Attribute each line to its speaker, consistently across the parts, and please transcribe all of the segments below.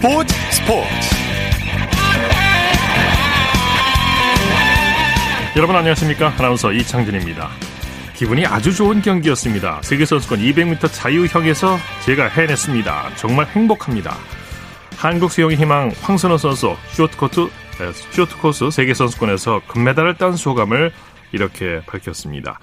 Speaker 1: 스포츠 스포츠.
Speaker 2: 여러분 안녕하십니까? 아나운서 이창진입니다. 기분이 아주 좋은 경기였습니다. 세계선수권 200m 자유형에서 제가 해냈습니다. 정말 행복합니다. 한국 수영의 희망 황선호 선수 쇼트코트 쇼트코스 세계선수권에서 금메달을 딴 소감을 이렇게 밝혔습니다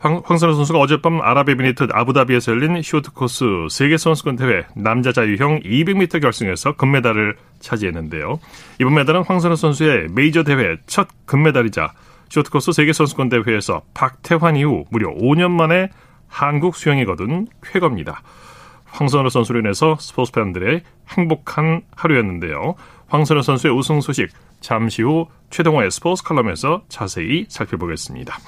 Speaker 2: 황, 황선호 선수가 어젯밤 아랍에미리트 아부다비에서 열린 쇼트코스 세계선수권 대회 남자 자유형 200m 결승에서 금메달을 차지했는데요. 이번 메달은 황선호 선수의 메이저 대회 첫 금메달이자 쇼트코스 세계선수권 대회에서 박태환 이후 무려 5년 만에 한국 수영이 거둔 쾌거입니다. 황선호 선수로 인해서 스포츠 팬들의 행복한 하루였는데요. 황선호 선수의 우승 소식 잠시 후 최동호의 스포츠 칼럼에서 자세히 살펴보겠습니다.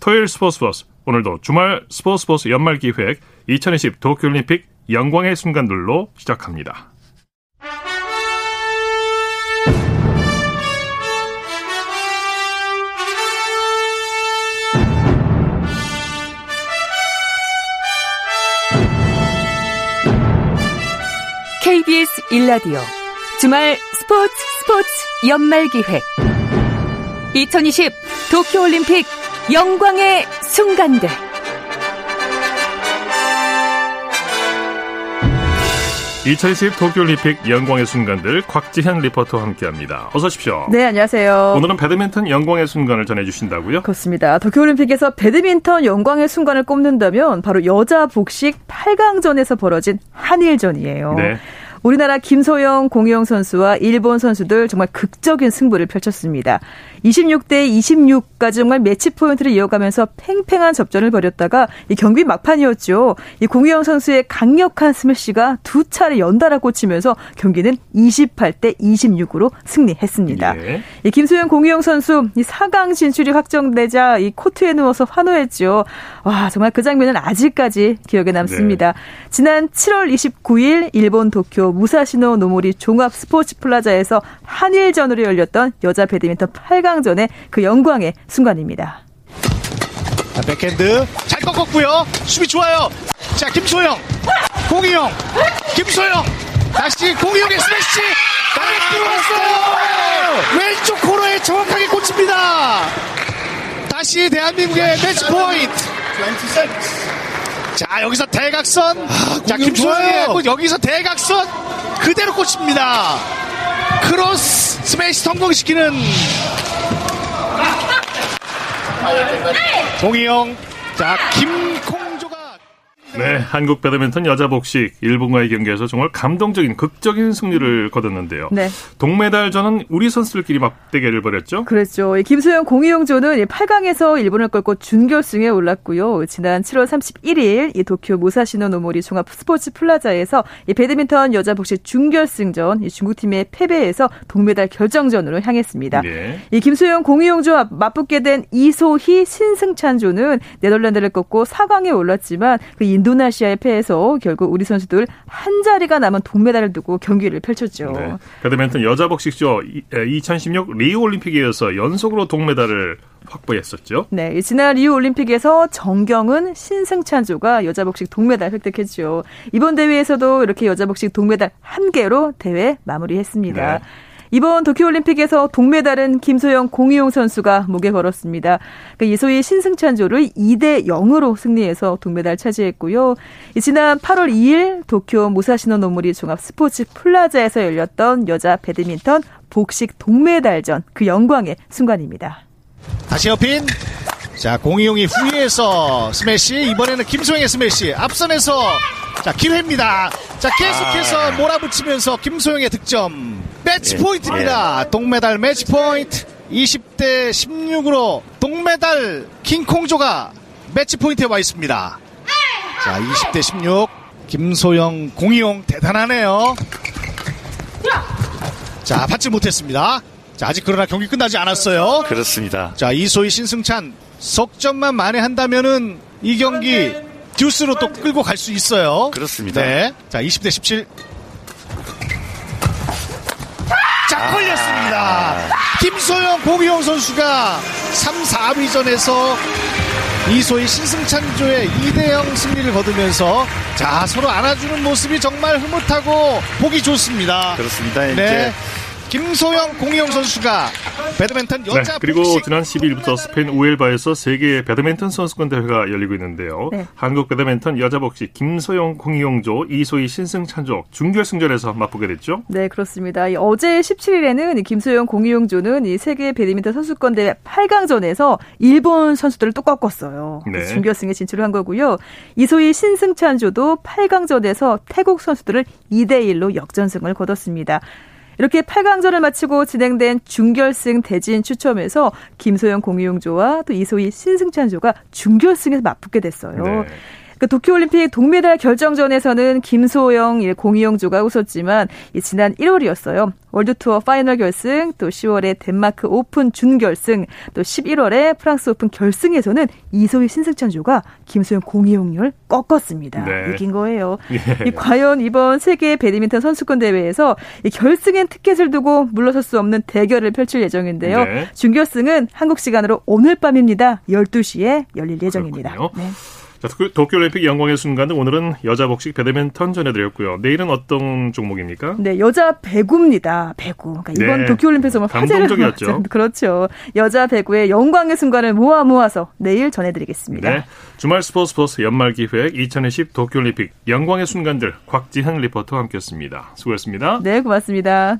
Speaker 2: 토요일 스포츠 버스 오늘도 주말 스포츠 버스 연말 기획 2020 도쿄올림픽 영광의 순간들로 시작합니다.
Speaker 3: KBS 일라디오 주말 스포츠 스포츠 연말 기획 2020 도쿄올림픽 영광의 순간들
Speaker 2: (2020) 도쿄올림픽 영광의 순간들 곽지현 리포터와 함께합니다. 어서 오십시오.
Speaker 4: 네, 안녕하세요.
Speaker 2: 오늘은 배드민턴 영광의 순간을 전해주신다고요?
Speaker 4: 그렇습니다. 도쿄올림픽에서 배드민턴 영광의 순간을 꼽는다면 바로 여자 복식 8강전에서 벌어진 한일전이에요. 네. 우리나라 김소영, 공영 선수와 일본 선수들 정말 극적인 승부를 펼쳤습니다. 26대 26까지 정말 매치 포인트를 이어가면서 팽팽한 접전을 벌였다가 이 경기 막판이었죠. 이 공유영 선수의 강력한 스매시가 두 차례 연달아 꽂히면서 경기는 28대 26으로 승리했습니다. 예. 이 김소영 공유영 선수 이 4강 진출이 확정되자 이 코트에 누워서 환호했죠. 와 정말 그 장면은 아직까지 기억에 남습니다. 네. 지난 7월 29일 일본 도쿄 무사시노노모리 종합 스포츠 플라자에서 한일전으로 열렸던 여자 배드민턴 8강 8강전의 그 영광의 순간입니다.
Speaker 5: 자, 백핸드 잘 꺾었고요. 수비 좋아요. 자, 김소영, 공희용, 김소영. 다시 공희용의 스매시. 들어왔어요. 왼쪽 코너에 정확하게 꽂힙니다. 다시 대한민국의 매치 포인트. 자, 여기서 대각선. 아, 자, 김소영의 여기서 대각선 그대로 꽂힙니다. 크로스 스매시 성공시키는 공희용 자 킹콩조가
Speaker 2: 네, 한국 배드민턴 여자 복식 일본과의 경기에서 정말 감동적인 극적인 승리를 거뒀는데요. 네. 동메달전은 우리 선수들끼리 맞대결을 벌였죠.
Speaker 4: 그렇죠. 김소영 공희용조는 8강에서 일본을 꺾고 준결승에 올랐고요. 지난 7월 31일 이 도쿄 무사시노 노모리 종합 스포츠 플라자에서 이 배드민턴 여자 복식 준결승전 이 중국팀의 패배에서 동메달 결정전으로 향했습니다. 네. 이 김소영 공희용조 맞붙게 된 이소희 신승찬조는 네덜란드를 꺾고 4강에 올랐지만 그 인도네시아에 패해서 결국 우리 선수들 한 자리가 남은 동메달을 두고 경기를 펼쳤죠. 네.
Speaker 2: 배드민턴 여자 복식쇼 2016 리우 올림픽에 이어서 연속으로 동메달을 확보했었죠.
Speaker 4: 네, 지난 리우 올림픽에서 정경은 신승찬조가 여자 복식 동메달 획득했죠. 이번 대회에서도 이렇게 여자 복식 동메달 한 개로 대회 마무리했습니다. 네. 이번 도쿄올림픽에서 동메달은 김소영, 공희용 선수가 목에 걸었습니다. 그 이소희 신승찬조를 2대 0으로 승리해서 동메달 차지했고요. 지난 8월 2일 도쿄 무사시노 노모리 종합 스포츠 플라자에서 열렸던 여자 배드민턴 복식 동메달전 그 영광의 순간입니다.
Speaker 5: 다시 옆인 자 공희용이 후위에서 스매시 이번에는 김소영의 스매시 앞선에서 자 기회입니다. 자 계속해서 아. 몰아붙이면서 김소영의 득점 매치 예. 포인트입니다. 예. 동메달 매치 포인트 20대 16으로 동메달 킹콩조가 매치 포인트에 와 있습니다. 자 20대 16 김소영 공희용 대단하네요. 자 받지 못했습니다. 자 아직 그러나 경기 끝나지 않았어요.
Speaker 6: 그렇습니다.
Speaker 5: 자 이소희 신승찬 석점만 만회한다면은 이 경기 듀스로 또 끌고 갈 수 있어요.
Speaker 6: 그렇습니다.
Speaker 5: 네. 자, 20대 17. 자, 걸렸습니다. 김소영, 고기용 선수가 3, 4위전에서 이소희 신승찬조의 2대0 승리를 거두면서 자 서로 안아주는 모습이 정말 흐뭇하고 보기 좋습니다.
Speaker 1: 그렇습니다. 네. 이제
Speaker 5: 김소영, 공희영 선수가 배드민턴 네, 여자
Speaker 2: 네, 그리고 복식. 지난 12일부터 스페인 우엘바에서 세계 배드민턴 선수권 대회가 열리고 있는데요. 네. 한국 배드민턴 여자 복식 김소영, 공희영조, 이소희, 신승찬조 준결승전에서 맞붙게 됐죠.
Speaker 4: 네, 그렇습니다. 어제 17일에는 김소영, 공희영조는 이 세계 배드민턴 선수권 대회 8강전에서 일본 선수들을 또 꺾었어요. 네. 준결승에 진출을 한 거고요. 이소희, 신승찬조도 8강전에서 태국 선수들을 2대 1로 역전승을 거뒀습니다. 이렇게 8강전을 마치고 진행된 준결승 대진 추첨에서 김소영 공희용조와 또 이소희 신승찬조가 준결승에서 맞붙게 됐어요. 네. 그 도쿄올림픽 동메달 결정전에서는 김소영, 공희용조가 웃었지만 지난 1월이었어요. 월드투어 파이널 결승, 또 10월에 덴마크 오픈 준결승, 또 11월에 프랑스 오픈 결승에서는 이소희 신승찬조가 김소영 공희용을 꺾었습니다. 네. 이긴 거예요. 예. 이 과연 이번 세계 배드민턴 선수권 대회에서 결승엔 티켓을 두고 물러설 수 없는 대결을 펼칠 예정인데요. 네. 준결승은 한국 시간으로 오늘 밤입니다. 12시에 열릴 예정입니다. 네.
Speaker 2: 자, 도쿄올림픽 영광의 순간은 오늘은 여자 복식 배드민턴 전해드렸고요. 내일은 어떤 종목입니까?
Speaker 4: 네, 여자 배구입니다. 배구. 그러니까 이번 네, 도쿄올림픽에서 화제를
Speaker 2: 감동적이었죠.
Speaker 4: 그렇죠. 여자 배구의 영광의 순간을 모아 모아서 내일 전해드리겠습니다. 네,
Speaker 2: 주말 스포츠 스포츠 연말 기획 2020 도쿄올림픽 영광의 순간들 곽지현 리포터와 함께했습니다. 수고했습니다.
Speaker 4: 네, 고맙습니다.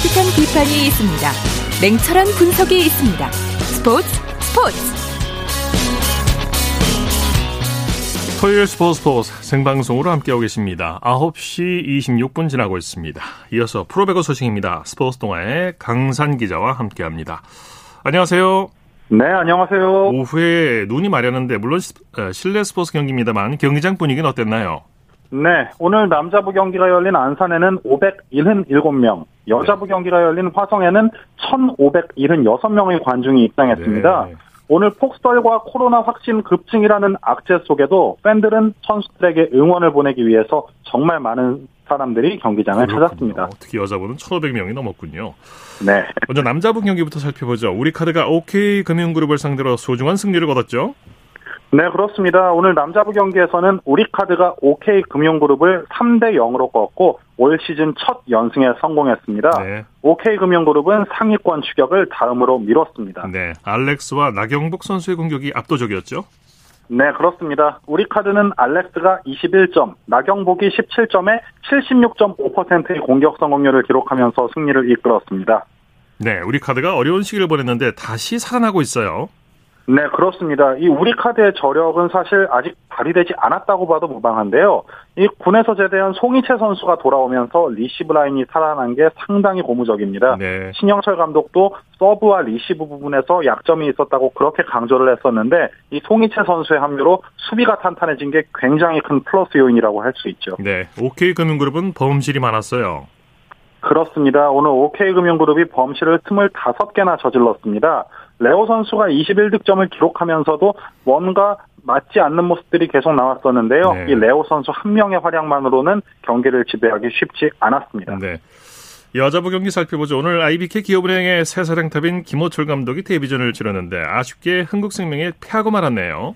Speaker 3: 따뜻한 비판이 있습니다. 냉철한 분석이 있습니다. 스포츠 스포츠
Speaker 2: 토요일 스포츠 스포츠 생방송으로 함께하고 계십니다. 9시 26분 지나고 있습니다. 이어서 프로배구 소식입니다. 스포츠 동아의 강산 기자와 함께합니다. 안녕하세요.
Speaker 6: 네, 안녕하세요.
Speaker 2: 오후에 눈이 마렸는데 물론 어, 실내 스포츠 경기입니다만 경기장 분위기는 어땠나요?
Speaker 6: 네, 오늘 남자부 경기가 열린 안산에는 577명, 여자부 경기가 열린 화성에는 1,576명의 관중이 입장했습니다. 네. 오늘 폭설과 코로나 확진 급증이라는 악재 속에도 팬들은 선수들에게 응원을 보내기 위해서 정말 많은 사람들이 경기장을 그렇군요. 찾았습니다.
Speaker 2: 특히 여자부는 1,500명이 넘었군요.
Speaker 6: 네.
Speaker 2: 먼저 남자부 경기부터 살펴보죠. 우리 카드가 OK 금융그룹을 상대로 소중한 승리를 거뒀죠.
Speaker 6: 네, 그렇습니다. 오늘 남자부 경기에서는 우리카드가 OK금융그룹을 3대 0으로 꺾고 올 시즌 첫 연승에 성공했습니다. 네. OK금융그룹은 상위권 추격을 다음으로 미뤘습니다.
Speaker 2: 네, 알렉스와 나경복 선수의 공격이 압도적이었죠?
Speaker 6: 네, 그렇습니다. 우리카드는 알렉스가 21점, 나경복이 17점에 76.5%의 공격 성공률을 기록하면서 승리를 이끌었습니다.
Speaker 2: 네, 우리카드가 어려운 시기를 보냈는데 다시 살아나고 있어요.
Speaker 6: 네, 그렇습니다. 이 우리 카드의 저력은 사실 아직 발휘되지 않았다고 봐도 무방한데요. 이 군에서 제대한 송희채 선수가 돌아오면서 리시브 라인이 살아난 게 상당히 고무적입니다. 네. 신영철 감독도 서브와 리시브 부분에서 약점이 있었다고 그렇게 강조를 했었는데 이 송희채 선수의 합류로 수비가 탄탄해진 게 굉장히 큰 플러스 요인이라고 할 수 있죠.
Speaker 2: 네, OK 금융그룹은 범실이 많았어요.
Speaker 6: 그렇습니다. 오늘 OK금융그룹이 범실을 25개나 저질렀습니다. 레오 선수가 21득점을 기록하면서도 뭔가 맞지 않는 모습들이 계속 나왔었는데요. 네. 이 레오 선수 한 명의 활약만으로는 경기를 지배하기 쉽지 않았습니다. 네.
Speaker 2: 여자부 경기 살펴보죠. 오늘 IBK 기업은행의 새 사령탑인 김호철 감독이 데뷔전을 치렀는데 아쉽게 흥국생명에 패하고 말았네요.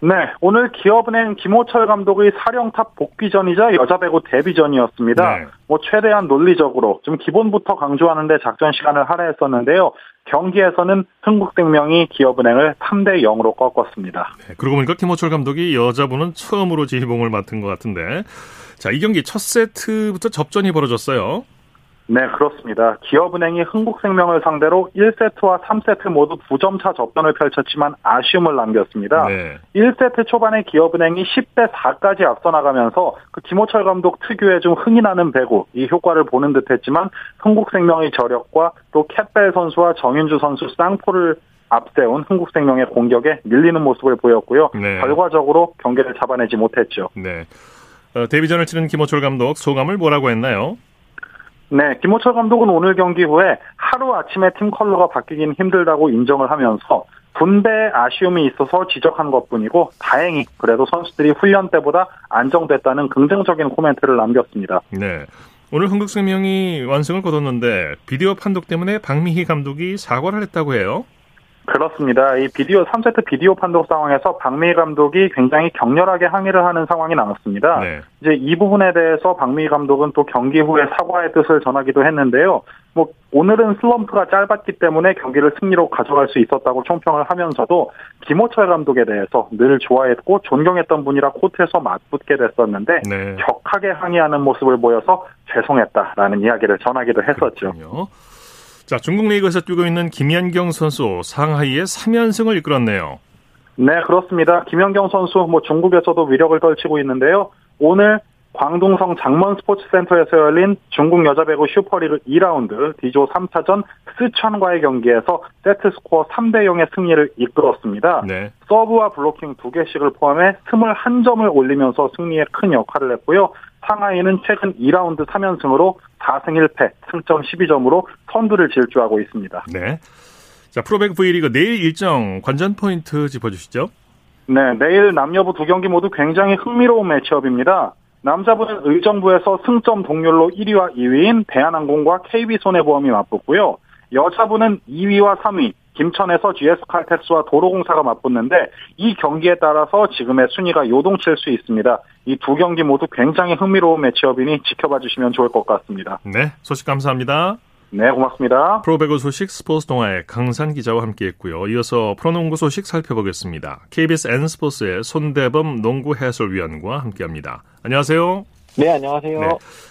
Speaker 6: 네, 오늘 기업은행 김호철 감독의 사령탑 복귀전이자 여자 배구 데뷔전이었습니다. 네. 뭐 최대한 논리적으로 좀 기본부터 강조하는데 작전 시간을 할애했었는데요. 경기에서는 흥국생명이 기업은행을 3대 0으로 꺾었습니다.
Speaker 2: 네, 그러고 보니까 김호철 감독이 여자분은 처음으로 지휘봉을 맡은 것 같은데, 자 이 경기 첫 세트부터 접전이 벌어졌어요.
Speaker 6: 네, 그렇습니다. 기업은행이 흥국생명을 상대로 1세트와 3세트 모두 9점 차 접전을 펼쳤지만 아쉬움을 남겼습니다. 네. 1세트 초반에 기업은행이 10대 4까지 앞서 나가면서 그 김호철 감독 특유의 좀 흥이 나는 배구 이 효과를 보는 듯했지만 흥국생명의 저력과 또 캣벨 선수와 정윤주 선수 쌍포를 앞세운 흥국생명의 공격에 밀리는 모습을 보였고요. 네. 결과적으로 경기를 잡아내지 못했죠.
Speaker 2: 네. 어, 데뷔전을 치른 김호철 감독 소감을 뭐라고 했나요?
Speaker 6: 네, 김호철 감독은 오늘 경기 후에 하루 아침에 팀 컬러가 바뀌긴 힘들다고 인정을 하면서 분배 아쉬움이 있어서 지적한 것뿐이고 다행히 그래도 선수들이 훈련 때보다 안정됐다는 긍정적인 코멘트를 남겼습니다.
Speaker 2: 네. 오늘 한국생명이 완승을 거뒀는데 비디오 판독 때문에 박미희 감독이 사과를 했다고 해요.
Speaker 6: 그렇습니다. 이 비디오 3세트 비디오 판독 상황에서 박미희 감독이 굉장히 격렬하게 항의를 하는 상황이 나왔습니다. 네. 이제 이 부분에 대해서 박미희 감독은 또 경기 후에 사과의 뜻을 전하기도 했는데요. 뭐 오늘은 슬럼프가 짧았기 때문에 경기를 승리로 가져갈 수 있었다고 총평을 하면서도 김호철 감독에 대해서 늘 좋아했고 존경했던 분이라 코트에서 맞붙게 됐었는데 네. 격하게 항의하는 모습을 보여서 죄송했다라는 이야기를 전하기도 했었죠. 그렇군요.
Speaker 2: 자, 중국 리그에서 뛰고 있는 김연경 선수 상하이의 3연승을 이끌었네요.
Speaker 6: 네, 그렇습니다. 김연경 선수 뭐 중국에서도 위력을 떨치고 있는데요. 오늘 광동성 장먼 스포츠센터에서 열린 중국 여자 배구 슈퍼리그 2라운드 D조 3차전 쓰촨과의 경기에서 세트 스코어 3대 0의 승리를 이끌었습니다. 네. 서브와 블로킹 2개씩을 포함해 21점을 올리면서 승리에 큰 역할을 했고요. 상하이는 최근 2라운드 3연승으로 4승 1패, 승점 12점으로 선두를 질주하고 있습니다.
Speaker 2: 네. 자, 프로배구 V리그 내일 일정 관전 포인트 짚어주시죠.
Speaker 6: 네, 내일 남녀부 두 경기 모두 굉장히 흥미로운 매치업입니다. 남자부는 의정부에서 승점 동률로 1위와 2위인 대한항공과 KB손해보험이 맞붙고요. 여자부는 2위와 3위 김천에서 GS칼텍스와 도로공사가 맞붙는데 이 경기에 따라서 지금의 순위가 요동칠 수 있습니다. 이 두 경기 모두 굉장히 흥미로운 매치업이니 지켜봐 주시면 좋을 것 같습니다.
Speaker 2: 네, 소식 감사합니다.
Speaker 6: 네, 고맙습니다.
Speaker 2: 프로배구 소식 스포츠 동아의 강산 기자와 함께했고요. 이어서 프로농구 소식 살펴보겠습니다. KBS N스포츠의 손대범 농구 해설위원과 함께합니다. 안녕하세요.
Speaker 1: 네, 안녕하세요. 네.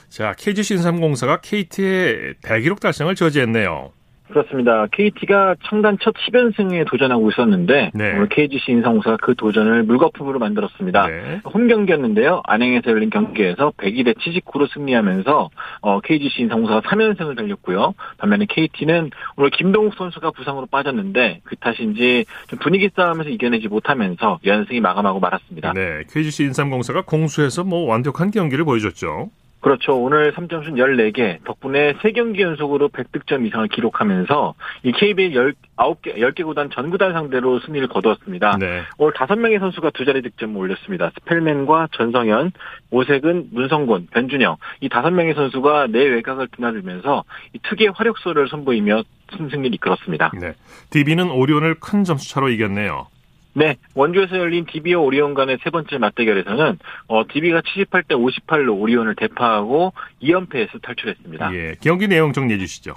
Speaker 2: 자, KGC 인삼공사가 KT의 대기록 달성을 저지했네요.
Speaker 1: 그렇습니다. KT가 창단 첫 10연승에 도전하고 있었는데 네. 오늘 KGC 인상공사가 그 도전을 물거품으로 만들었습니다. 네. 홈 경기였는데요. 안양에서 열린 경기에서 102대 79로 승리하면서 어, KGC 인상공사가 3연승을 달렸고요. 반면에 KT는 오늘 김동욱 선수가 부상으로 빠졌는데 그 탓인지 좀 분위기 싸움에서 이겨내지 못하면서 연승이 마감하고 말았습니다.
Speaker 2: 네, KGC 인삼공사가 공수에서 뭐 완벽한 경기를 보여줬죠.
Speaker 1: 그렇죠. 오늘 3점슛 14개 덕분에 3경기 연속으로 100득점 이상을 기록하면서 이 KBL 19개, 10개 구단 전 구단 상대로 승리를 거두었습니다. 네. 오늘 5명의 선수가 두 자리 득점을 올렸습니다. 스펠맨과 전성현, 오색은, 문성곤, 변준영 이 5명의 선수가 내 외곽을 드나들면서 이 특유의 화력소를 선보이며 승리를 이끌었습니다. 네.
Speaker 2: DB는 오리온을 큰 점수 차로 이겼네요.
Speaker 1: 네, 원주에서 열린 DB와 오리온 간의 세 번째 맞대결에서는 어, DB가 78대 58로 오리온을 대파하고 2연패에서 탈출했습니다.
Speaker 2: 예, 경기 내용 정리해 주시죠.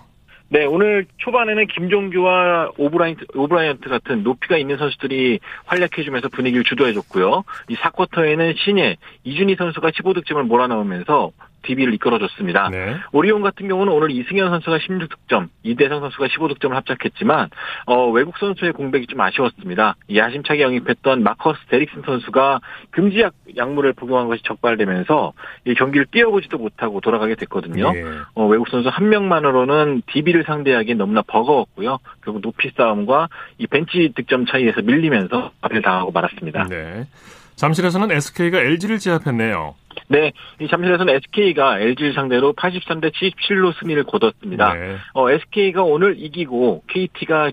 Speaker 1: 네, 오늘 초반에는 김종규와 오브라이언트, 오브라이언트 같은 높이가 있는 선수들이 활약해주면서 분위기를 주도해줬고요. 이 4쿼터에는 신예, 이준희 선수가 15득점을 몰아넣으면서 DB를 이끌어줬습니다. 네. 오리온 같은 경우는 오늘 이승현 선수가 16득점, 이대성 선수가 15득점을 합작했지만 어, 외국 선수의 공백이 좀 아쉬웠습니다. 야심차게 영입했던 마커스 데릭슨 선수가 금지약 약물을 복용한 것이 적발되면서 이 경기를 뛰어보지도 못하고 돌아가게 됐거든요. 네. 어, 외국 선수 한 명만으로는 DB를 상대하기엔 너무나 버거웠고요. 결국 높이 싸움과 이 벤치 득점 차이에서 밀리면서 앞을 당하고 말았습니다. 네.
Speaker 2: 잠실에서는 SK가 LG를 제압했네요.
Speaker 1: 네, 이 잠실에서는 SK가 LG를 상대로 83대 77로 승리를 거뒀습니다. 네. 어, SK가 오늘 이기고 KT가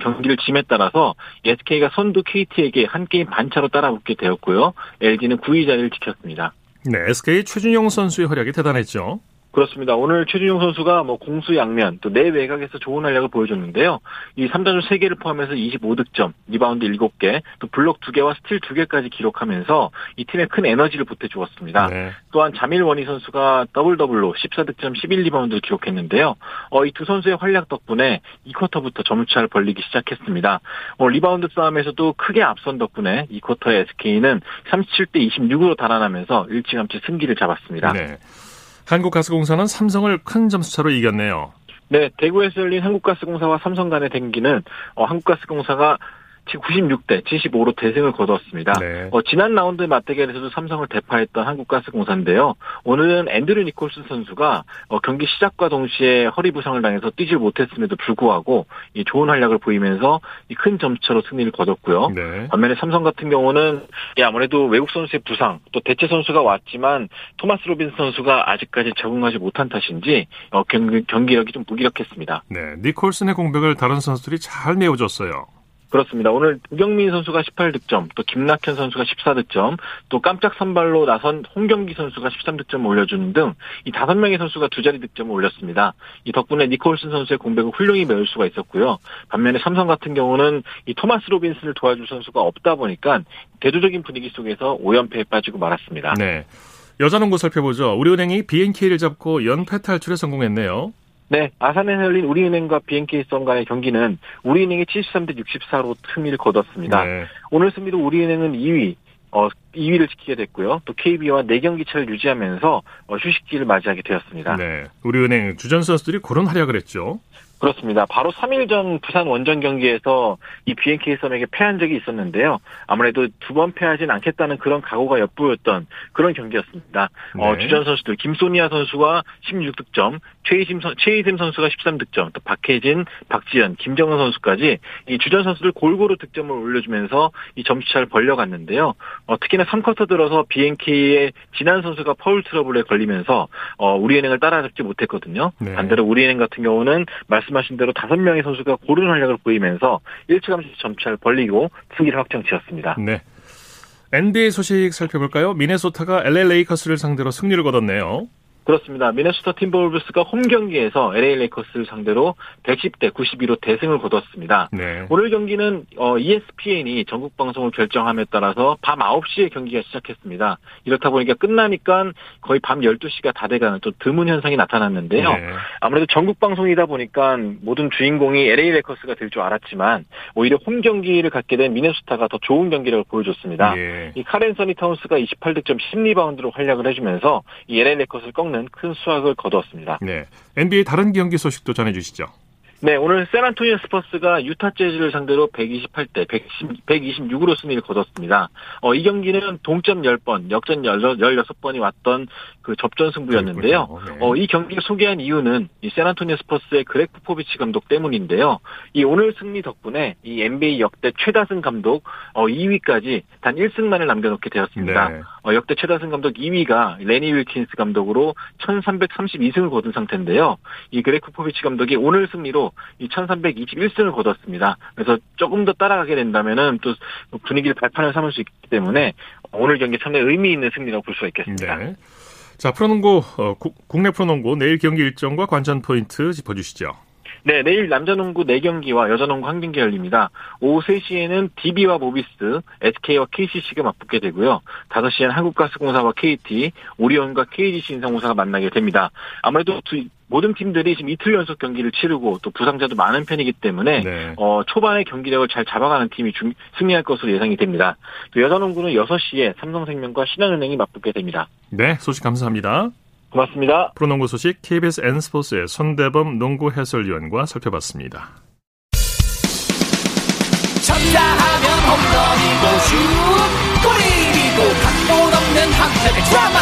Speaker 1: 경기를 짐에 따라서 SK가 선두 KT에게 한 게임 반차로 따라붙게 되었고요. LG는 9위 자리를 지켰습니다.
Speaker 2: 네, SK 최준용 선수의 활약이 대단했죠.
Speaker 1: 그렇습니다. 오늘 최준용 선수가 뭐 공수 양면 또 내 외곽에서 좋은 활약을 보여줬는데요. 이 3점슛 3개를 포함해서 25득점, 리바운드 7개, 또 블록 2개와 스틸 2개까지 기록하면서 이 팀에 큰 에너지를 보태주었습니다. 네. 또한 자밀 워니 선수가 더블 더블로 14득점, 11리바운드를 기록했는데요. 어, 이 두 선수의 활약 덕분에 2쿼터부터 점차를 벌리기 시작했습니다. 어, 리바운드 싸움에서도 크게 앞선 덕분에 2쿼터의 SK는 37대 26으로 달아나면서 일찌감치 승기를 잡았습니다. 네.
Speaker 2: 한국가스공사는 삼성을 큰 점수차로 이겼네요.
Speaker 1: 네, 대구에서 열린 한국가스공사와 삼성 간의 경기는 어, 한국가스공사가 96대 75로 대승을 거두었습니다. 네. 어, 지난 라운드 맞대결에서도 삼성을 대파했던 한국가스공사인데요. 오늘은 앤드류 니콜슨 선수가 어, 경기 시작과 동시에 허리 부상을 당해서 뛰질 못했음에도 불구하고 이 좋은 활약을 보이면서 이 큰 점차로 승리를 거뒀고요. 네. 반면에 삼성 같은 경우는 아무래도 외국 선수의 부상 또 대체 선수가 왔지만 토마스 로빈슨 선수가 아직까지 적응하지 못한 탓인지 어, 경기, 경기력이 좀 무기력했습니다.
Speaker 2: 네, 니콜슨의 공백을 다른 선수들이 잘 메워줬어요.
Speaker 1: 그렇습니다. 오늘 두경민 선수가 18득점, 또 김낙현 선수가 14득점, 또 깜짝 선발로 나선 홍경기 선수가 13득점을 올려주는 등 이 다섯 명의 선수가 두 자리 득점을 올렸습니다. 이 덕분에 니콜슨 선수의 공백을 훌륭히 메울 수가 있었고요. 반면에 삼성 같은 경우는 이 토마스 로빈슨을 도와줄 선수가 없다 보니까 대조적인 분위기 속에서 5연패에 빠지고 말았습니다.
Speaker 2: 네. 여자농구 살펴보죠. 우리은행이 BNK를 잡고 연패 탈출에 성공했네요.
Speaker 1: 네, 아산에 열린 우리은행과 BNK 썸 간의 경기는 우리은행이 73대 64로 승리를 거뒀습니다. 네. 오늘 승리도 우리은행은 2위, 어, 2위를 지키게 됐고요. 또 KB와 4경기 차를 유지하면서 어, 휴식기를 맞이하게 되었습니다. 네,
Speaker 2: 우리은행 주전 선수들이 그런 활약을 했죠.
Speaker 1: 그렇습니다. 바로 3일 전 부산 원정 경기에서 이 BNK 썸에게 패한 적이 있었는데요. 아무래도 두 번 패하진 않겠다는 그런 각오가 엿보였던 그런 경기였습니다. 어, 네. 어, 주전 선수들 김소니아 선수가 16득점, 최희심 선, 최희샘 선수가 13득점, 또 박혜진, 박지현, 김정은 선수까지 이 주전 선수들 골고루 득점을 올려주면서 이 점수차를 벌려갔는데요. 어, 특히나 3쿼터 들어서 BNK의 진한 선수가 파울 트러블에 걸리면서 어, 우리은행을 따라잡지 못했거든요. 네. 반대로 우리은행 같은 경우는 말씀 말씀하신 대로 다섯 명의 선수가 고른 활약을 보이면서 일찌감치 점차를 벌리고 승기를 확정지었습니다.
Speaker 2: 네. NBA 소식 살펴볼까요? 미네소타가 LA 레이커스를 상대로 승리를 거뒀네요.
Speaker 1: 그렇습니다. 미네소타 팀볼브스가 홈 경기에서 LA 레이커스를 상대로 110대 92로 대승을 거뒀습니다. 네. 오늘 경기는 어, ESPN이 전국 방송을 결정함에 따라서 밤 9시에 경기가 시작했습니다. 이렇다 보니까 끝나니까 거의 밤 12시가 다 돼가는 또 드문 현상이 나타났는데요. 네. 아무래도 전국 방송이다 보니까 모든 주인공이 LA 레이커스가 될 줄 알았지만 오히려 홈 경기를 갖게 된 미네소타가 더 좋은 경기력을 보여줬습니다. 네. 이 칼 앤서니 타운스가 28득점 10리바운드로 활약을 해주면서 이 LA 레이커스를 꺾는 하는 큰 수확을 거두었습니다.
Speaker 2: 네. NBA 다른 경기 소식도 전해주시죠.
Speaker 1: 네, 오늘 샌안토니오 스퍼스가 유타 재즈를 상대로 128대 110, 126으로 승리를 거뒀습니다. 어, 이 경기는 동점 10번, 역전 16번이 나왔던 그 접전 승부였는데요. 네. 어, 이 경기를 소개한 이유는 이 샌안토니오 스퍼스의 그렉 포포비치 감독 때문인데요. 이 오늘 승리 덕분에 이 NBA 역대 최다승 감독 어, 2위까지 단 1승만을 남겨놓게 되었습니다. 네. 어, 역대 최다승 감독 2위가 레니 윌킨스 감독으로 1332승을 거둔 상태인데요. 이 그렉 포포비치 감독이 오늘 승리로 이 1321승을 거뒀습니다. 그래서 조금 더 따라가게 된다면은 또 분위기를 발판을 삼을 수 있기 때문에 오늘 경기 상당히 의미 있는 승리라고 볼 수가 있겠습니다. 네.
Speaker 2: 자, 프로농구, 어, 국내 프로농구 내일 경기 일정과 관전 포인트 짚어주시죠.
Speaker 1: 네, 내일 남자농구 4경기와 여자농구 1경기 열립니다. 오후 3시에는 DB와 모비스, SK와 KCC가 맞붙게 되고요. 5시에는 한국가스공사와 KT, 오리온과 KGC 인상공사가 만나게 됩니다. 아무래도 두, 모든 팀들이 지금 이틀 연속 경기를 치르고 또 부상자도 많은 편이기 때문에 네. 어, 초반에 경기력을 잘 잡아가는 팀이 중, 승리할 것으로 예상이 됩니다. 또 여자농구는 6시에 삼성생명과 신한은행이 맞붙게 됩니다.
Speaker 2: 네, 소식 감사합니다.
Speaker 1: 고맙습니다.
Speaker 2: 프로농구 소식 KBS N스포츠의 손대범 농구 해설위원과 살펴봤습니다. 쳤다 하면 홈런이고 슛 골이고 각본 없는 한편의 드라마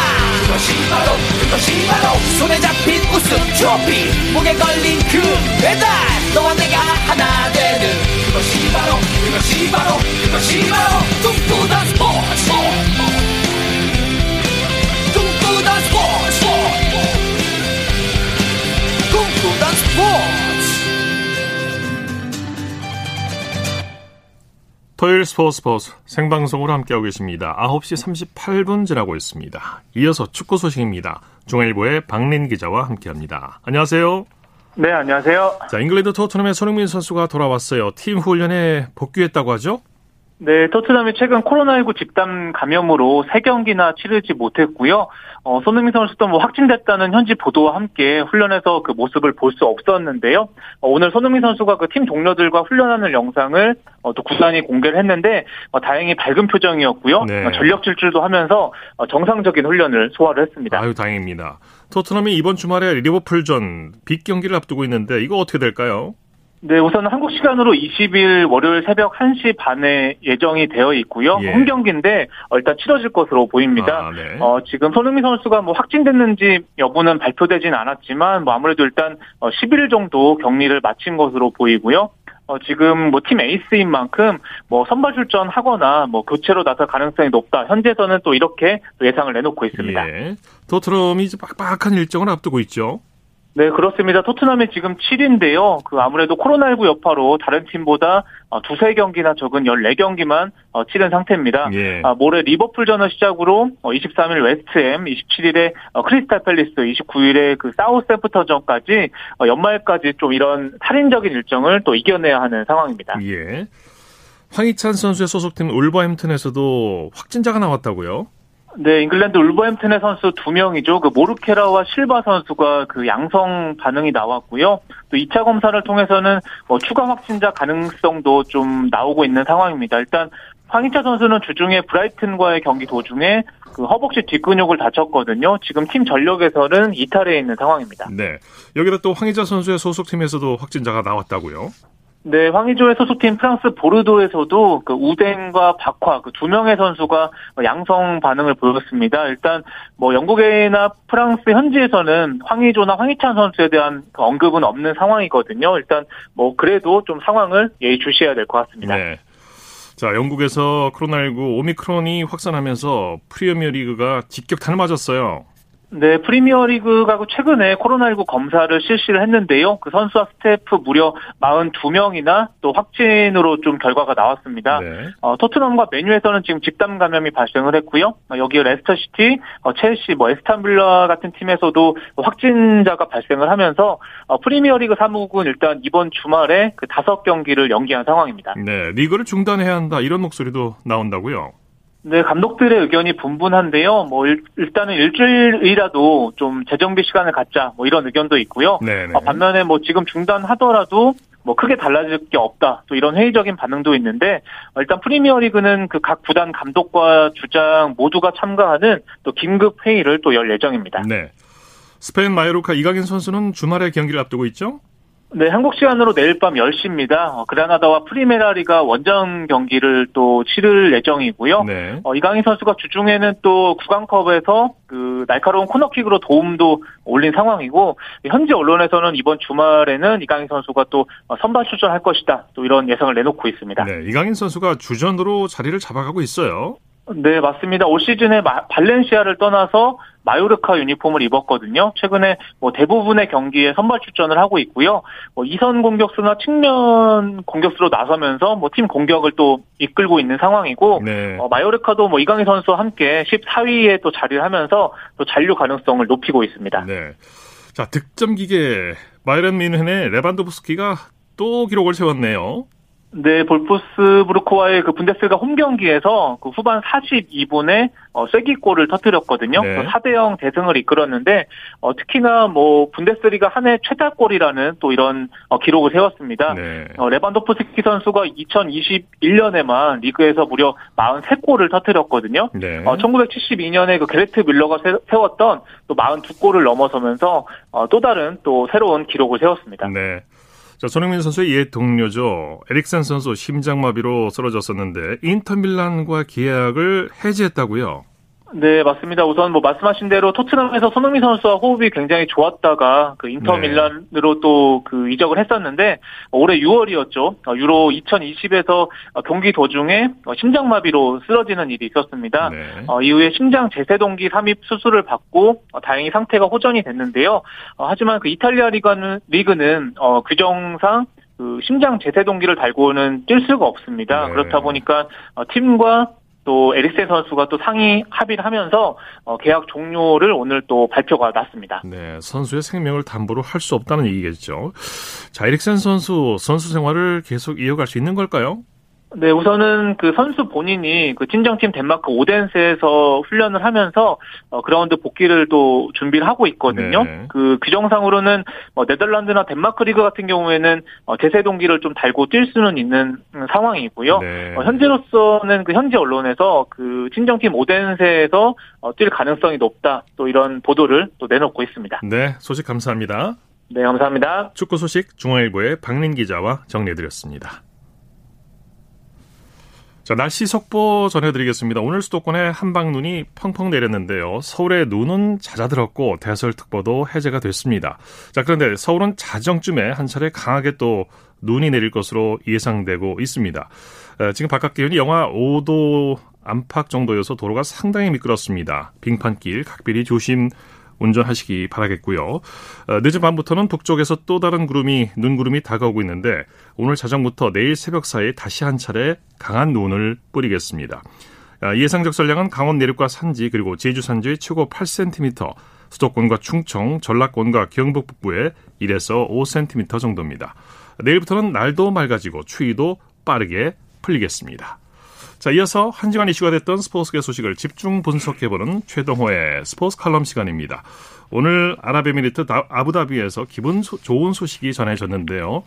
Speaker 2: 그것이 바로 그것이 바로 손에 잡힌 우승 트로피 목에 걸린 그 배달 너와 내가 하나 되는 그것이 바로 그것이 바로 그것이 바로 꿈꾸던 스포츠 토요일 스포츠 스포츠 생방송으로 함께하고 계십니다. 9시 38분 지나고 있습니다. 이어서 축구 소식입니다. 중앙일보의 박린 기자와 함께합니다. 안녕하세요.
Speaker 7: 네, 안녕하세요.
Speaker 2: 자, 잉글랜드 토트넘의 손흥민 선수가 돌아왔어요. 팀 훈련에 복귀했다고 하죠?
Speaker 7: 네, 토트넘이 최근 코로나19 집단 감염으로 3경기나 치르지 못했고요. 어, 손흥민 선수도 뭐 확진됐다는 현지 보도와 함께 훈련에서 그 모습을 볼 수 없었는데요. 어, 오늘 손흥민 선수가 그 팀 동료들과 훈련하는 영상을 어, 또 구단이 공개를 했는데 어, 다행히 밝은 표정이었고요. 네. 어, 전력 질주도 하면서 어, 정상적인 훈련을 소화를 했습니다.
Speaker 2: 아유, 다행입니다. 토트넘이 이번 주말에 리버풀전 빅 경기를 앞두고 있는데 이거 어떻게 될까요?
Speaker 7: 네, 우선 한국 시간으로 20일 월요일 새벽 1시 반에 예정이 되어 있고요. 예. 홈 경기인데 어, 일단 치러질 것으로 보입니다. 아, 네. 어, 지금 손흥민 선수가 뭐 확진됐는지 여부는 발표되진 않았지만 뭐 아무래도 일단 11일 어, 정도 격리를 마친 것으로 보이고요. 어, 지금 뭐 팀 에이스인 만큼 뭐 선발 출전 하거나 뭐 교체로 나설 가능성이 높다. 현재에서는 또 이렇게 예상을 내놓고 있습니다. 예.
Speaker 2: 토트넘이 빡빡한 일정을 앞두고 있죠.
Speaker 7: 네, 그렇습니다. 토트넘이 지금 7위인데요. 그 아무래도 코로나19 여파로 다른 팀보다 어, 두세 경기나 적은 14경기만 어, 치른 상태입니다. 예. 아, 모레 리버풀전을 시작으로 23일 어, 웨스트햄, 27일에 크리스탈 팰리스, 29일에 그 사우샘프턴전까지 연말까지 좀 이런 살인적인 일정을 또 이겨내야 하는 상황입니다.
Speaker 2: 예. 황희찬 선수의 소속팀 울버햄튼에서도 확진자가 나왔다고요?
Speaker 7: 네, 잉글랜드 울버햄튼의 선수 두 명이죠. 그 모르케라와 실바 선수가 그 양성 반응이 나왔고요. 또 2차 검사를 통해서는 뭐 추가 확진자 가능성도 좀 나오고 있는 상황입니다. 일단 황희차 선수는 주중에 브라이튼과의 경기 도중에 그 허벅지 뒷근육을 다쳤거든요. 지금 팀 전력에서는 이탈해 있는 상황입니다.
Speaker 2: 네. 여기다 또 황희자 선수의 소속팀에서도 확진자가 나왔다고요?
Speaker 7: 네, 황의조의 소속팀 프랑스 보르도에서도 그 우댕과 박화 그 두 명의 선수가 양성 반응을 보였습니다. 일단 뭐 영국이나 프랑스 현지에서는 황의조나 황희찬 선수에 대한 그 언급은 없는 상황이거든요. 일단 뭐 그래도 좀 상황을 예의주시해야 될 것 같습니다. 네.
Speaker 2: 자, 영국에서 코로나19 오미크론이 확산하면서 프리미어 리그가 직격탄을 맞았어요.
Speaker 7: 네, 프리미어 리그가 최근에 코로나19 검사를 실시를 했는데요. 그 선수와 스태프 무려 42명이나 또 확진으로 좀 결과가 나왔습니다. 네. 어, 토트넘과 맨유에서는 지금 집단 감염이 발생을 했고요. 어, 여기에 레스터시티, 어, 첼시, 뭐 애스턴 빌라 같은 팀에서도 확진자가 발생을 하면서 어, 프리미어 리그 사무국은 일단 이번 주말에 그 다섯 경기를 연기한 상황입니다.
Speaker 2: 네, 리그를 중단해야 한다 이런 목소리도 나온다고요.
Speaker 7: 네, 감독들의 의견이 분분한데요. 뭐 일, 단은 일주일이라도 좀 재정비 시간을 갖자 뭐 이런 의견도 있고요. 어, 반면에 뭐 지금 중단하더라도 뭐 크게 달라질 게 없다. 또 이런 회의적인 반응도 있는데 어, 일단 프리미어리그는 그 각 구단 감독과 주장 모두가 참가하는 또 긴급 회의를 또 열 예정입니다.
Speaker 2: 네. 스페인 마요르카 이강인 선수는 주말에 경기를 앞두고 있죠?
Speaker 7: 네, 한국 시간으로 내일 밤 10시입니다. 어, 그라나다와 프리메라리가 원정 경기를 또 치를 예정이고요. 네. 어, 이강인 선수가 주중에는 또 구강컵에서 그 날카로운 코너킥으로 도움도 올린 상황이고 현지 언론에서는 이번 주말에는 이강인 선수가 또 선발 출전할 것이다. 또 이런 예상을 내놓고 있습니다.
Speaker 2: 네, 이강인 선수가 주전으로 자리를 잡아가고 있어요.
Speaker 7: 네, 맞습니다. 올 시즌에 발렌시아를 떠나서 마요르카 유니폼을 입었거든요. 최근에 뭐 대부분의 경기에 선발 출전을 하고 있고요. 뭐 이선 공격수나 측면 공격수로 나서면서 뭐 팀 공격을 또 이끌고 있는 상황이고 네. 어, 마요르카도 뭐 이강인 선수와 함께 14위에 또 자리를 하면서 또 잔류 가능성을 높이고 있습니다. 네.
Speaker 2: 자, 득점 기계 마이런 민헨의 레반도프스키가 또 기록을 세웠네요.
Speaker 7: 네, 볼프스부르크와의 그 분데스가 홈 경기에서 그 후반 42분에 어, 쐐기골을 터뜨렸거든요. 네. 4대 0 대승을 이끌었는데 어, 특히나 뭐 분데스리가 한 해 최다골이라는 또 이런 어, 기록을 세웠습니다. 네. 어, 레반도프스키 선수가 2021년에만 리그에서 무려 43골을 터뜨렸거든요. 네. 어, 1972년에 그 게레트 밀러가 세, 웠던 또 42골을 넘어서면서 어, 또 다른 또 새로운 기록을 세웠습니다.
Speaker 2: 네. 자, 손흥민 선수의 옛 동료죠. 에릭센 선수 심장마비로 쓰러졌었는데 인터밀란과 계약을 해지했다고요.
Speaker 7: 네, 맞습니다. 우선 뭐 말씀하신 대로 토트넘에서 손흥민 선수와 호흡이 굉장히 좋았다가 그 인터 네. 밀란으로 또그 이적을 했었는데 올해 6월이었죠. 어, 유로 2020에서 경기 도중에 심장마비로 쓰러지는 일이 있었습니다. 네. 어, 이후에 심장 제세동기 삽입 수술을 받고 어, 다행히 상태가 호전이 됐는데요. 어, 하지만 그 이탈리아 리그는, 리그는 어, 규정상 그 심장 제세동기를 달고는 뛸 수가 없습니다. 네. 그렇다 보니까 어, 팀과 또 에릭센 선수가 또 상호 합의를 하면서 어, 계약 종료를 오늘 또 발표가 났습니다.
Speaker 2: 네, 선수의 생명을 담보로 할 수 없다는 얘기겠죠. 자, 에릭센 선수 선수 생활을 계속 이어갈 수 있는 걸까요?
Speaker 7: 네, 우선은 그 선수 본인이 그 친정팀 덴마크 오덴스에서 훈련을 하면서 어, 그라운드 복귀를 또 준비를 하고 있거든요. 네. 그 규정상으로는 뭐 네덜란드나 덴마크 리그 같은 경우에는 어, 제세동기를 좀 달고 뛸 수는 있는 상황이고요. 네. 어, 현재로서는 그 현지 언론에서 그 친정팀 오덴스에서 어, 뛸 가능성이 높다. 또 이런 보도를 또 내놓고 있습니다.
Speaker 2: 네, 소식 감사합니다.
Speaker 7: 네, 감사합니다.
Speaker 2: 축구 소식 중앙일보의 박린 기자와 정리해드렸습니다. 자, 날씨 속보 전해드리겠습니다. 오늘 수도권에 한방 눈이 펑펑 내렸는데요. 서울에 눈은 잦아들었고 대설특보도 해제가 됐습니다. 자, 그런데 서울은 자정쯤에 한 차례 강하게 또 눈이 내릴 것으로 예상되고 있습니다. 지금 바깥 기온이 영하 5도 안팎 정도여서 도로가 상당히 미끄럽습니다. 빙판길 각별히 조심하셔야 운전하시기 바라겠고요. 어, 늦은 밤부터는 북쪽에서 또 다른 구름이 눈구름이 다가오고 있는데 오늘 자정부터 내일 새벽 사이에 다시 한 차례 강한 눈을 뿌리겠습니다. 아, 예상 적 설량은 강원 내륙과 산지 그리고 제주 산지의 최고 8cm, 수도권과 충청, 전라권과 경북 북부에 1에서 5cm 정도입니다. 내일부터는 날도 맑아지고 추위도 빠르게 풀리겠습니다. 자, 이어서 한 시간 이슈가 됐던 스포츠계 소식을 집중 분석해보는 최동호의 스포츠 칼럼 시간입니다. 오늘 아랍에미리트 아부다비에서 기분 소, 좋은 소식이 전해졌는데요.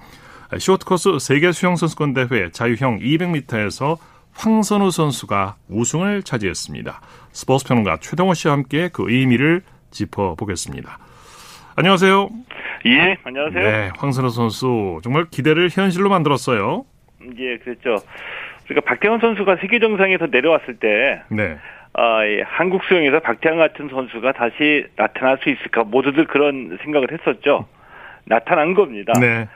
Speaker 2: 쇼트코스 세계 수영선수권 대회 자유형 200m에서 황선우 선수가 우승을 차지했습니다. 스포츠 평론가 최동호 씨와 함께 그 의미를 짚어보겠습니다. 안녕하세요.
Speaker 8: 예, 안녕하세요. 네,
Speaker 2: 황선우 선수 정말 기대를 현실로 만들었어요.
Speaker 8: 예, 그렇죠. 그러니까 박태환 선수가 세계 정상에서 내려왔을 때, 네. 아, 예, 한국 수영에서 박태환 같은 선수가 다시 나타날 수 있을까 모두들 그런 생각을 했었죠. 나타난 겁니다. 네.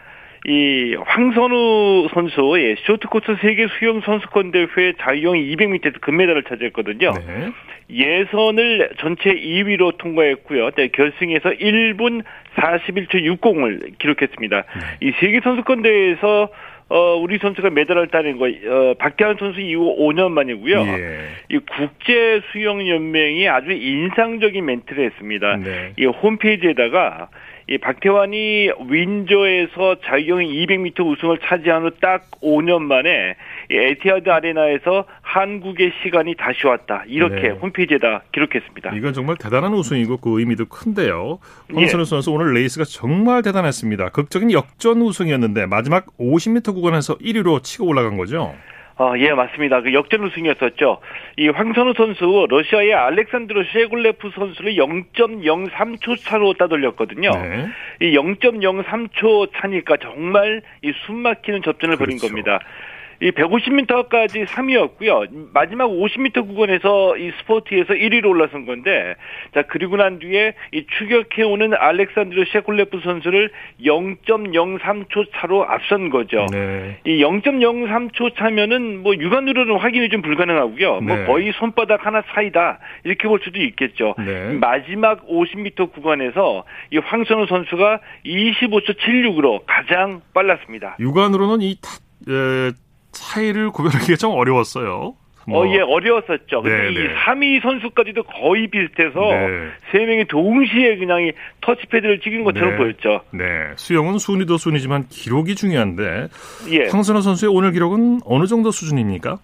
Speaker 8: 이 황선우 선수 예, 쇼트코트 세계 수영 선수권 대회 자유형 200m에서 금메달을 차지했거든요. 네. 예선을 전체 2위로 통과했고요. 네, 결승에서 1분 41초 60을 기록했습니다. 네. 이 세계 선수권 대회에서 어, 우리 선수가 메달을 따낸 거, 어, 박태환 선수 이후 5년 만이고요. 예. 이 국제 수영 연맹이 아주 인상적인 멘트를 했습니다. 네. 이 홈페이지에다가 이 박태환이 윈저에서 자유형 200m 우승을 차지한 후 딱 5년 만에 에티하드 아레나에서 한국의 시간이 다시 왔다. 이렇게 네. 홈페이지에다 기록했습니다.
Speaker 2: 이건 정말 대단한 우승이고 그 의미도 큰데요. 황선우 예. 선수 오늘 레이스가 정말 대단했습니다. 극적인 역전 우승이었는데 마지막 50m 구간에서 1위로 치고 올라간 거죠.
Speaker 8: 어, 예, 맞습니다. 그 역전 우승이었었죠. 이 황선우 선수 러시아의 알렉산드로 셰굴레프 선수를 0.03초 차로 따돌렸거든요. 네. 이 0.03초 차니까 정말 이 숨막히는 접전을 그렇죠. 벌인 겁니다. 이 150m까지 3위였고요. 마지막 50m 구간에서 이 스포티에서 1위로 올라선 건데, 자 그리고 난 뒤에 이 추격해 오는 알렉산드르 셰쿨레프 선수를 0.03초 차로 앞선 거죠. 네. 이 0.03초 차면은 뭐 육안으로는 확인이 좀 불가능하고요. 뭐 네. 뭐 거의 손바닥 하나 사이다 이렇게 볼 수도 있겠죠. 네. 마지막 50m 구간에서 이 황선우 선수가 25초 76으로 가장 빨랐습니다.
Speaker 2: 육안으로는 이 타, 에, 차이를 구별하기가 좀 어려웠어요.
Speaker 8: 뭐. 어, 예, 어려웠었죠. 근데 네, 이 네. 3위 선수까지도 거의 비슷해서 네. 세 명이 동시에 그냥 이 터치패드를 찍은 것처럼 네. 보였죠.
Speaker 2: 네. 수영은 순위도 순위지만 기록이 중요한데 예. 황선호 선수의 오늘 기록은 어느 정도 수준입니까?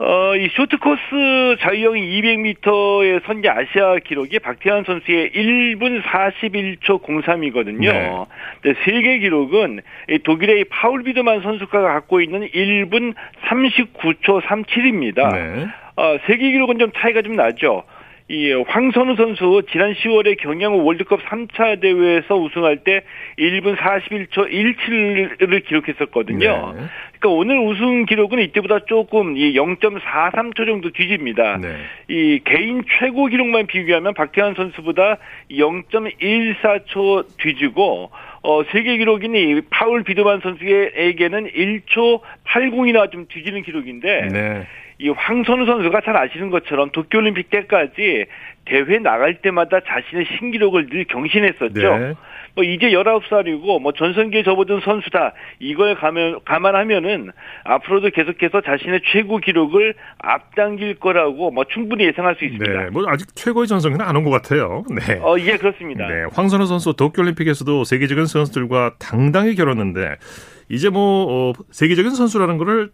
Speaker 8: 어, 이 쇼트코스 자유형 200m의 선제 아시아 기록이 박태환 선수의 1분 41초 03이거든요. 네. 근데 세계 기록은 독일의 파울 비드만 선수가 갖고 있는 1분 39초 37입니다. 네. 어, 세계 기록은 좀 차이가 좀 나죠. 이 황선우 선수 지난 10월에 경양 월드컵 3차 대회에서 우승할 때 1분 41초 17을 기록했었거든요. 네. 그러니까 오늘 우승 기록은 이때보다 조금 이 0.43초 정도 뒤집니다. 네. 이 개인 최고 기록만 비교하면 박태환 선수보다 0.14초 뒤지고 어, 세계 기록인 이 파울 비드만 선수에게는 1초 80이나 좀 뒤지는 기록인데 네. 이 황선우 선수가 잘 아시는 것처럼 도쿄올림픽 때까지 대회 나갈 때마다 자신의 신기록을 늘 경신했었죠. 네. 뭐 이제 19살이고 뭐 전성기에 접어든 선수다. 이걸 가면, 감안하면은 앞으로도 계속해서 자신의 최고 기록을 앞당길 거라고 뭐 충분히 예상할 수 있습니다.
Speaker 2: 네. 뭐 아직 최고의 전성기는 안 온 것 같아요. 네.
Speaker 8: 어, 예, 그렇습니다.
Speaker 2: 네. 황선우 선수 도쿄올림픽에서도 세계적인 선수들과 당당히 겨뤘는데 이제 뭐 어, 세계적인 선수라는 거를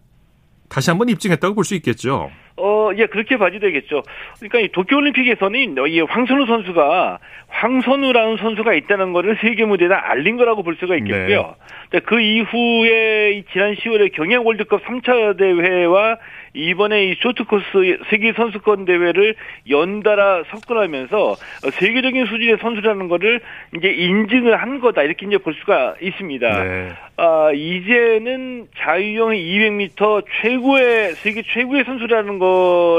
Speaker 2: 다시 한번 입증했다고 볼 수 있겠죠.
Speaker 8: 어, 예, 그렇게 봐도 되겠죠. 그러니까 이 도쿄올림픽에서는 이 황선우 선수가 황선우라는 선수가 있다는 거를 세계 무대에 알린 거라고 볼 수가 있겠고요. 네. 그 이후에 지난 10월에 경영 월드컵 3차 대회와 이번에 이 쇼트코스 세계 선수권 대회를 연달아 석권하면서 세계적인 수준의 선수라는 거를 이제 인증을 한 거다 이렇게 이제 볼 수가 있습니다. 네. 아 이제는 자유형 200m 최고의 세계 최고의 선수라는 거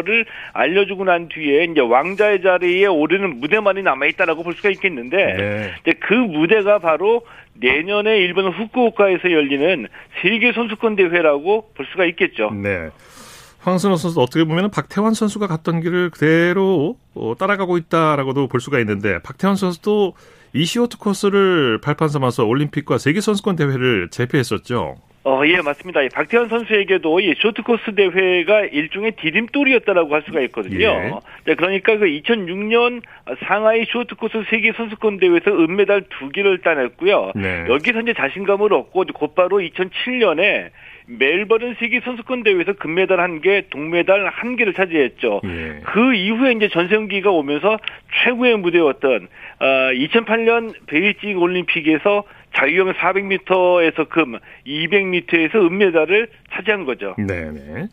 Speaker 8: 를 알려주고 난 뒤에 이제 왕자의 자리에 오르는 무대만이 남아 있다라고 볼 수가 있겠는데 네. 그 무대가 바로 내년에 일본 후쿠오카에서 열리는 세계 선수권 대회라고 볼 수가 있겠죠.
Speaker 2: 네. 황선호 선수 어떻게 보면 박태환 선수가 갔던 길을 그대로 어, 따라가고 있다라고도 볼 수가 있는데 박태환 선수도 이 시오트 코스를 발판 삼아서 올림픽과 세계 선수권 대회를 제패했었죠.
Speaker 8: 어, 예, 맞습니다. 박태환 선수에게도 이 쇼트코스 대회가 일종의 디딤돌이었다라고 할 수가 있거든요. 예. 그러니까 그 2006년 상하이 쇼트코스 세계 선수권 대회에서 은메달 두 개를 따냈고요. 네. 여기서 이제 자신감을 얻고 곧바로 2007년에 멜버른 세계 선수권 대회에서 금메달 한 개, 동메달 한 개를 차지했죠. 예. 그 이후에 이제 전성기가 오면서 최고의 무대였던 어, 2008년 베이징 올림픽에서 자유형 400m에서 금, 200m에서 은메달을 차지한 거죠.
Speaker 2: 네네.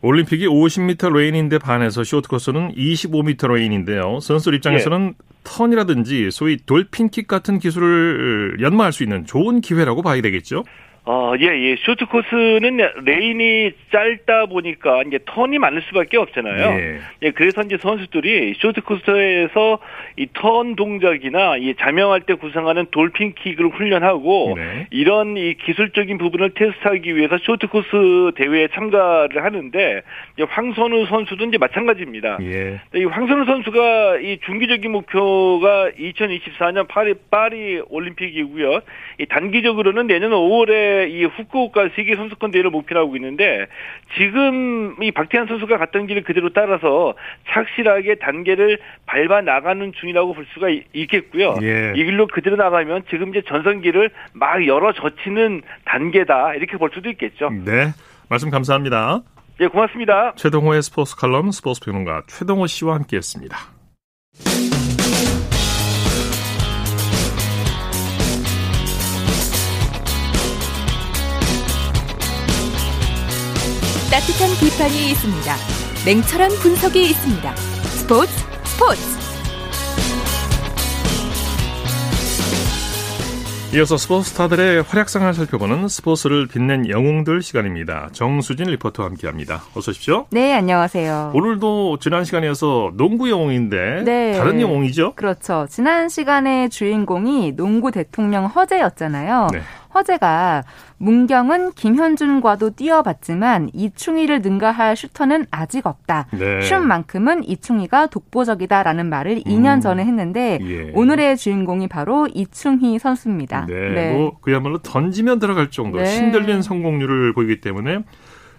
Speaker 2: 올림픽이 50m 레인인데 반해서 쇼트코스는 25m 레인인데요. 선수 입장에서는 예. 턴이라든지 소위 돌핀킥 같은 기술을 연마할 수 있는 좋은 기회라고 봐야 되겠죠.
Speaker 8: 어, 예, 예. 쇼트 코스는 레인이 짧다 보니까 이제 턴이 많을 수밖에 없잖아요. 예. 예 그래서 이제 선수들이 쇼트 코스에서 이 턴 동작이나 이 잠영할 때 구사하는 돌핀 킥을 훈련하고 네. 이런 이 기술적인 부분을 테스트하기 위해서 쇼트 코스 대회에 참가를 하는데 이제 황선우 선수도 이제 마찬가지입니다. 예. 이 황선우 선수가 이 중기적인 목표가 2024년 파리 파리 올림픽이고요. 이 단기적으로는 내년 5월에 이 후쿠오카 세계 선수권 대회를 목표로 하고 있는데 지금 이 박태환 선수가 갔던 길을 그대로 따라서 착실하게 단계를 밟아 나가는 중이라고 볼 수가 있겠고요. 예. 이 길로 그대로 나가면 지금 이제 전성기를 막 열어 젖히는 단계다 이렇게 볼 수도 있겠죠.
Speaker 2: 네, 말씀 감사합니다.
Speaker 8: 예, 고맙습니다.
Speaker 2: 최동호의 스포츠 칼럼 스포츠 평론가 최동호 씨와 함께했습니다.
Speaker 3: 따뜻한 비판이 있습니다. 냉철한 분석이 있습니다. 스포츠 스포츠
Speaker 2: 이어서 스포츠 스타들의 활약상을 살펴보는 스포츠를 빛낸 영웅들 시간입니다. 정수진 리포터와 함께합니다. 어서 오십시오.
Speaker 9: 네, 안녕하세요.
Speaker 2: 오늘도 지난 시간이어서 농구 영웅인데 네. 다른 영웅이죠?
Speaker 9: 그렇죠. 지난 시간에 주인공이 농구 대통령 허재였잖아요. 네. 허재가 문경은 김현준과도 뛰어봤지만 이충희를 능가할 슈터는 아직 없다. 네. 슛만큼은 이충희가 독보적이다라는 말을 2년 음. 전에 했는데 예. 오늘의 주인공이 바로 이충희 선수입니다.
Speaker 2: 네, 네. 뭐 그야말로 던지면 들어갈 정도 네. 신들린 성공률을 보이기 때문에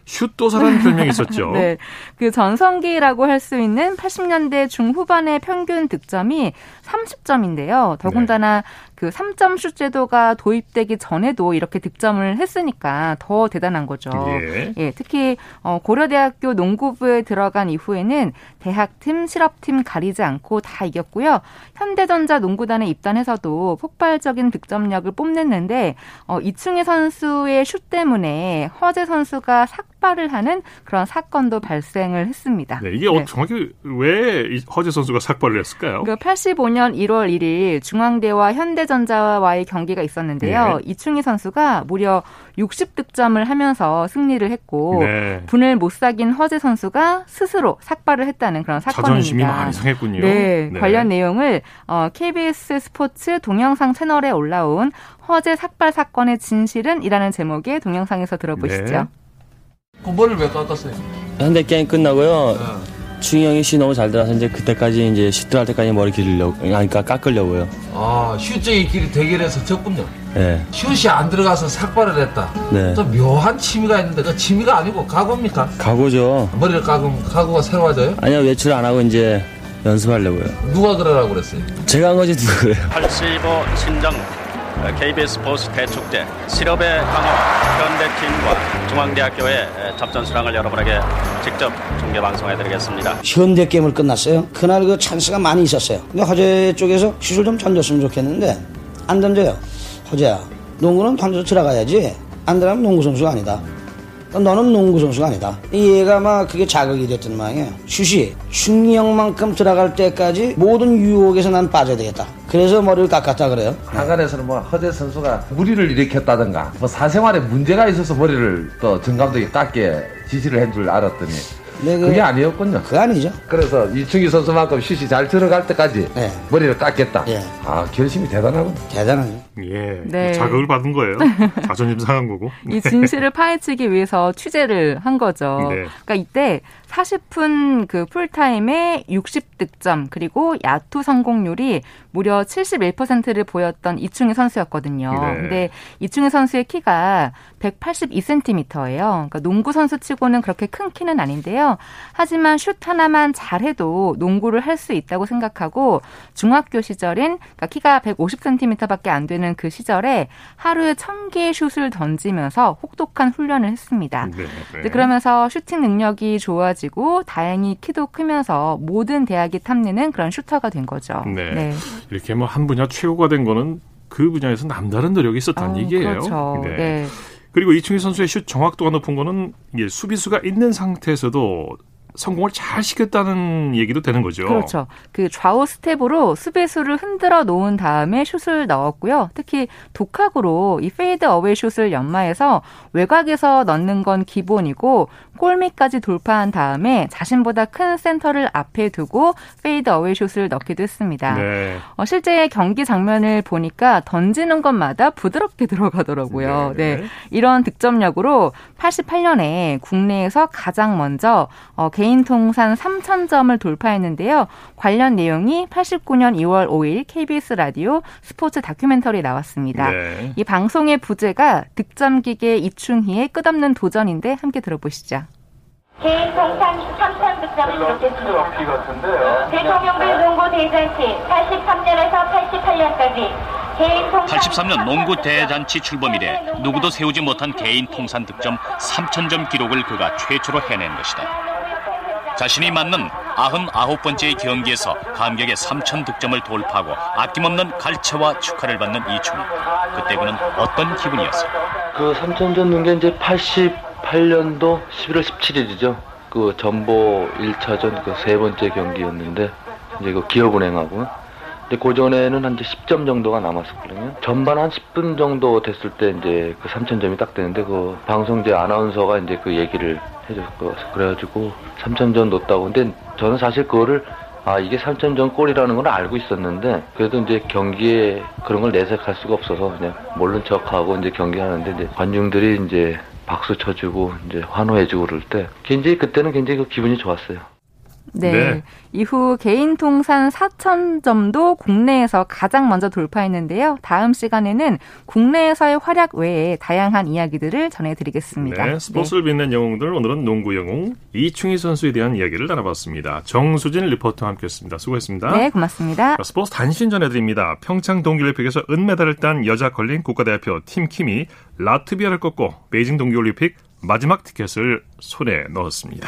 Speaker 2: 슛도사라는 별명이 있었죠.
Speaker 9: 네. 그 전성기라고 할 수 있는 80년대 중후반의 평균 득점이 30점인데요. 더군다나 네. 그 3점 슛 제도가 도입되기 전에도 이렇게 득점을 했으니까 더 대단한 거죠. 예. 예 특히 어, 고려대학교 농구부에 들어간 이후에는 대학팀, 실업팀 가리지 않고 다 이겼고요. 현대전자 농구단에 입단해서도 폭발적인 득점력을 뽐냈는데 어, 이충희 선수의 슛 때문에 허재 선수가 삭발을 하는 그런 사건도 발생을 했습니다.
Speaker 2: 네, 이게 네. 정확히 왜 허재 선수가 삭발을 했을까요?
Speaker 9: 그 85년 1월 1일 중앙대와 현대 삼성전자와의 경기가 있었는데요. 네. 이충희 선수가 무려 60득점을 하면서 승리를 했고 네. 분을 못 사귄 허재 선수가 스스로 삭발을 했다는 그런 사건입니다.
Speaker 2: 자존심이 많이 상했군요.
Speaker 9: 네, 네. 관련 내용을 어, KBS 스포츠 동영상 채널에 올라온 허재 삭발 사건의 진실은이라는 제목의 동영상에서 들어보시죠. 네.
Speaker 10: 공부를 왜 깎았어요?
Speaker 11: 현대 게임 끝나고요. 네. 충영이 씨 너무 잘 들어서 이제 그때까지 이제 슈트할 때까지 머리 기르려고 그러니까 깎으려고요.
Speaker 10: 아 길이 대결해서 졌군요.
Speaker 11: 네.
Speaker 10: 슛이 안 들어가서 삭발을 했다. 네. 또 묘한 취미가 있는데 그 취미가 아니고 각오입니까?
Speaker 11: 각오죠.
Speaker 10: 머리를 깎으면 각오가 새로워져요?
Speaker 11: 아니요 외출 안 하고 이제 연습하려고요.
Speaker 10: 누가 그러라고 그랬어요?
Speaker 11: 제가 한 거지 누가 그래요?
Speaker 12: 85 신장 KBS 스포츠 대축제 실업의 강화 현대팀과 중앙대학교의 접전 수랑을 여러분에게 직접 중계 방송해드리겠습니다.
Speaker 13: 현대 게임을 끝났어요. 그날 그 찬스가 많이 있었어요. 근데 허재 쪽에서 슛을 좀 던졌으면 좋겠는데 안 던져요. 허재야, 농구는 던져 들어가야지. 안 들어가면 농구 선수가 아니다. 너는 농구 선수가 아니다. 얘가 막 그게 자극이 됐던 모양이에요. 슛이 중형만큼 들어갈 때까지 모든 유혹에서 난 빠져야 되겠다. 그래서 머리를 깎았다 그래요.
Speaker 10: 하간에서는 뭐 허재 선수가 무리를 일으켰다든가 뭐 사생활에 문제가 있어서 머리를 또 정 감독이 깎게 지시를 한 줄 알았더니 네, 그, 게 아니었군요.
Speaker 13: 그 아니죠.
Speaker 10: 그래서 이충희 선수만큼 슛이 잘 들어갈 때까지 네. 머리를 깎겠다. 예. 아 결심이 대단하군요.
Speaker 13: 대단하죠.
Speaker 2: 예. 네. 자극을 받은 거예요. 자존심 상한 거고.
Speaker 9: 이 진실을 파헤치기 위해서 취재를 한 거죠. 네. 그러니까 이때 40분 그 풀타임에 60득점 그리고 야투 성공률이 무려 71%를 보였던 이충희 선수였거든요. 네. 근데 이충희 선수의 키가 182cm예요. 그러니까 농구 선수치고는 그렇게 큰 키는 아닌데요. 하지만 슛 하나만 잘해도 농구를 할 수 있다고 생각하고 중학교 시절인 그러니까 키가 150cm밖에 안 되는 그 시절에 하루에 1000개의 슛을 던지면서 혹독한 훈련을 했습니다. 네, 네. 그러면서 슈팅 능력이 좋아지 고 다행히 키도 크면서 모든 대학이 탐내는 그런 슈터가 된 거죠.
Speaker 2: 네. 네. 이렇게 뭐 한 분야 최고가 된 거는 그 분야에서 남다른 노력이 있었다는 어, 얘기예요.
Speaker 9: 그렇죠. 네. 네.
Speaker 2: 그리고 이충희 선수의 슛 정확도가 높은 거는 수비수가 있는 상태에서도 성공을 잘 시켰다는 얘기도 되는 거죠.
Speaker 9: 그렇죠. 그 좌우 스텝으로 수비수를 흔들어 놓은 다음에 슛을 넣었고요. 특히 독학으로 이 페이드 어웨이 슛을 연마해서 외곽에서 넣는 건 기본이고 골밑까지 돌파한 다음에 자신보다 큰 센터를 앞에 두고 페이드 어웨이 슛을 넣기도 했습니다. 네. 어, 실제 경기 장면을 보니까 던지는 것마다 부드럽게 들어가더라고요. 네. 네. 이런 득점력으로 88년에 국내에서 가장 먼저 어, 개인 통산 3,000점을 돌파했는데요. 관련 내용이 89년 2월 5일 KBS 라디오 스포츠 다큐멘터리에 나왔습니다. 네. 이 방송의 부제가 득점 기계 이충희의 끝없는 도전인데 함께 들어보시죠.
Speaker 14: 개인 통산 3천 득점을 기록했습니다. 대통령들 농구 대잔치 83년에서 88년까지
Speaker 15: 83년 농구 대잔치 출범 이래 누구도 세우지 못한 개인 통산 득점 3천점 기록을 그가 최초로 해낸 것이다. 자신이 맞는 99번째 경기에서 감격의 3천 득점을 돌파하고 아낌없는 갈채와 축하를 받는 이충희. 그때 그는 어떤 기분이었을까?
Speaker 16: 그 3천점 넣은 게 이제 80 2018년도 11월 17일이죠. 그 전보 1차전 그 세 번째 경기였는데 이제 그 기업은행하고 이제 그 전에는 한 10점 정도가 남았었거든요. 전반 한 10분 정도 됐을 때 이제 그 3,000점이 딱 되는데 그 방송제 아나운서가 이제 그 얘기를 해줬고 그래가지고 3,000점 넣었다고. 근데 저는 사실 그거를 아 이게 3,000점 골이라는 걸 알고 있었는데 그래도 이제 경기에 그런 걸 내색할 수가 없어서 그냥 모른 척하고 이제 경기하는데 이제 관중들이 이제 박수 쳐주고 이제 환호해주고 그럴 때 굉장히 그때는 굉장히 그 기분이 좋았어요.
Speaker 9: 네. 네. 이후 개인 통산 4천 점도 국내에서 가장 먼저 돌파했는데요. 다음 시간에는 국내에서의 활약 외에 다양한 이야기들을 전해드리겠습니다.
Speaker 2: 네. 스포츠를 네. 빛낸 영웅들 오늘은 농구 영웅 이충희 선수에 대한 이야기를 나눠봤습니다. 정수진 리포터와 함께했습니다. 수고했습니다.
Speaker 9: 네, 고맙습니다.
Speaker 2: 스포츠 단신 전해드립니다. 평창 동계올림픽에서 은메달을 딴 여자 걸린 국가대표 팀 킴이 라트비아를 꺾고 베이징 동계올림픽 마지막 티켓을 손에 넣었습니다.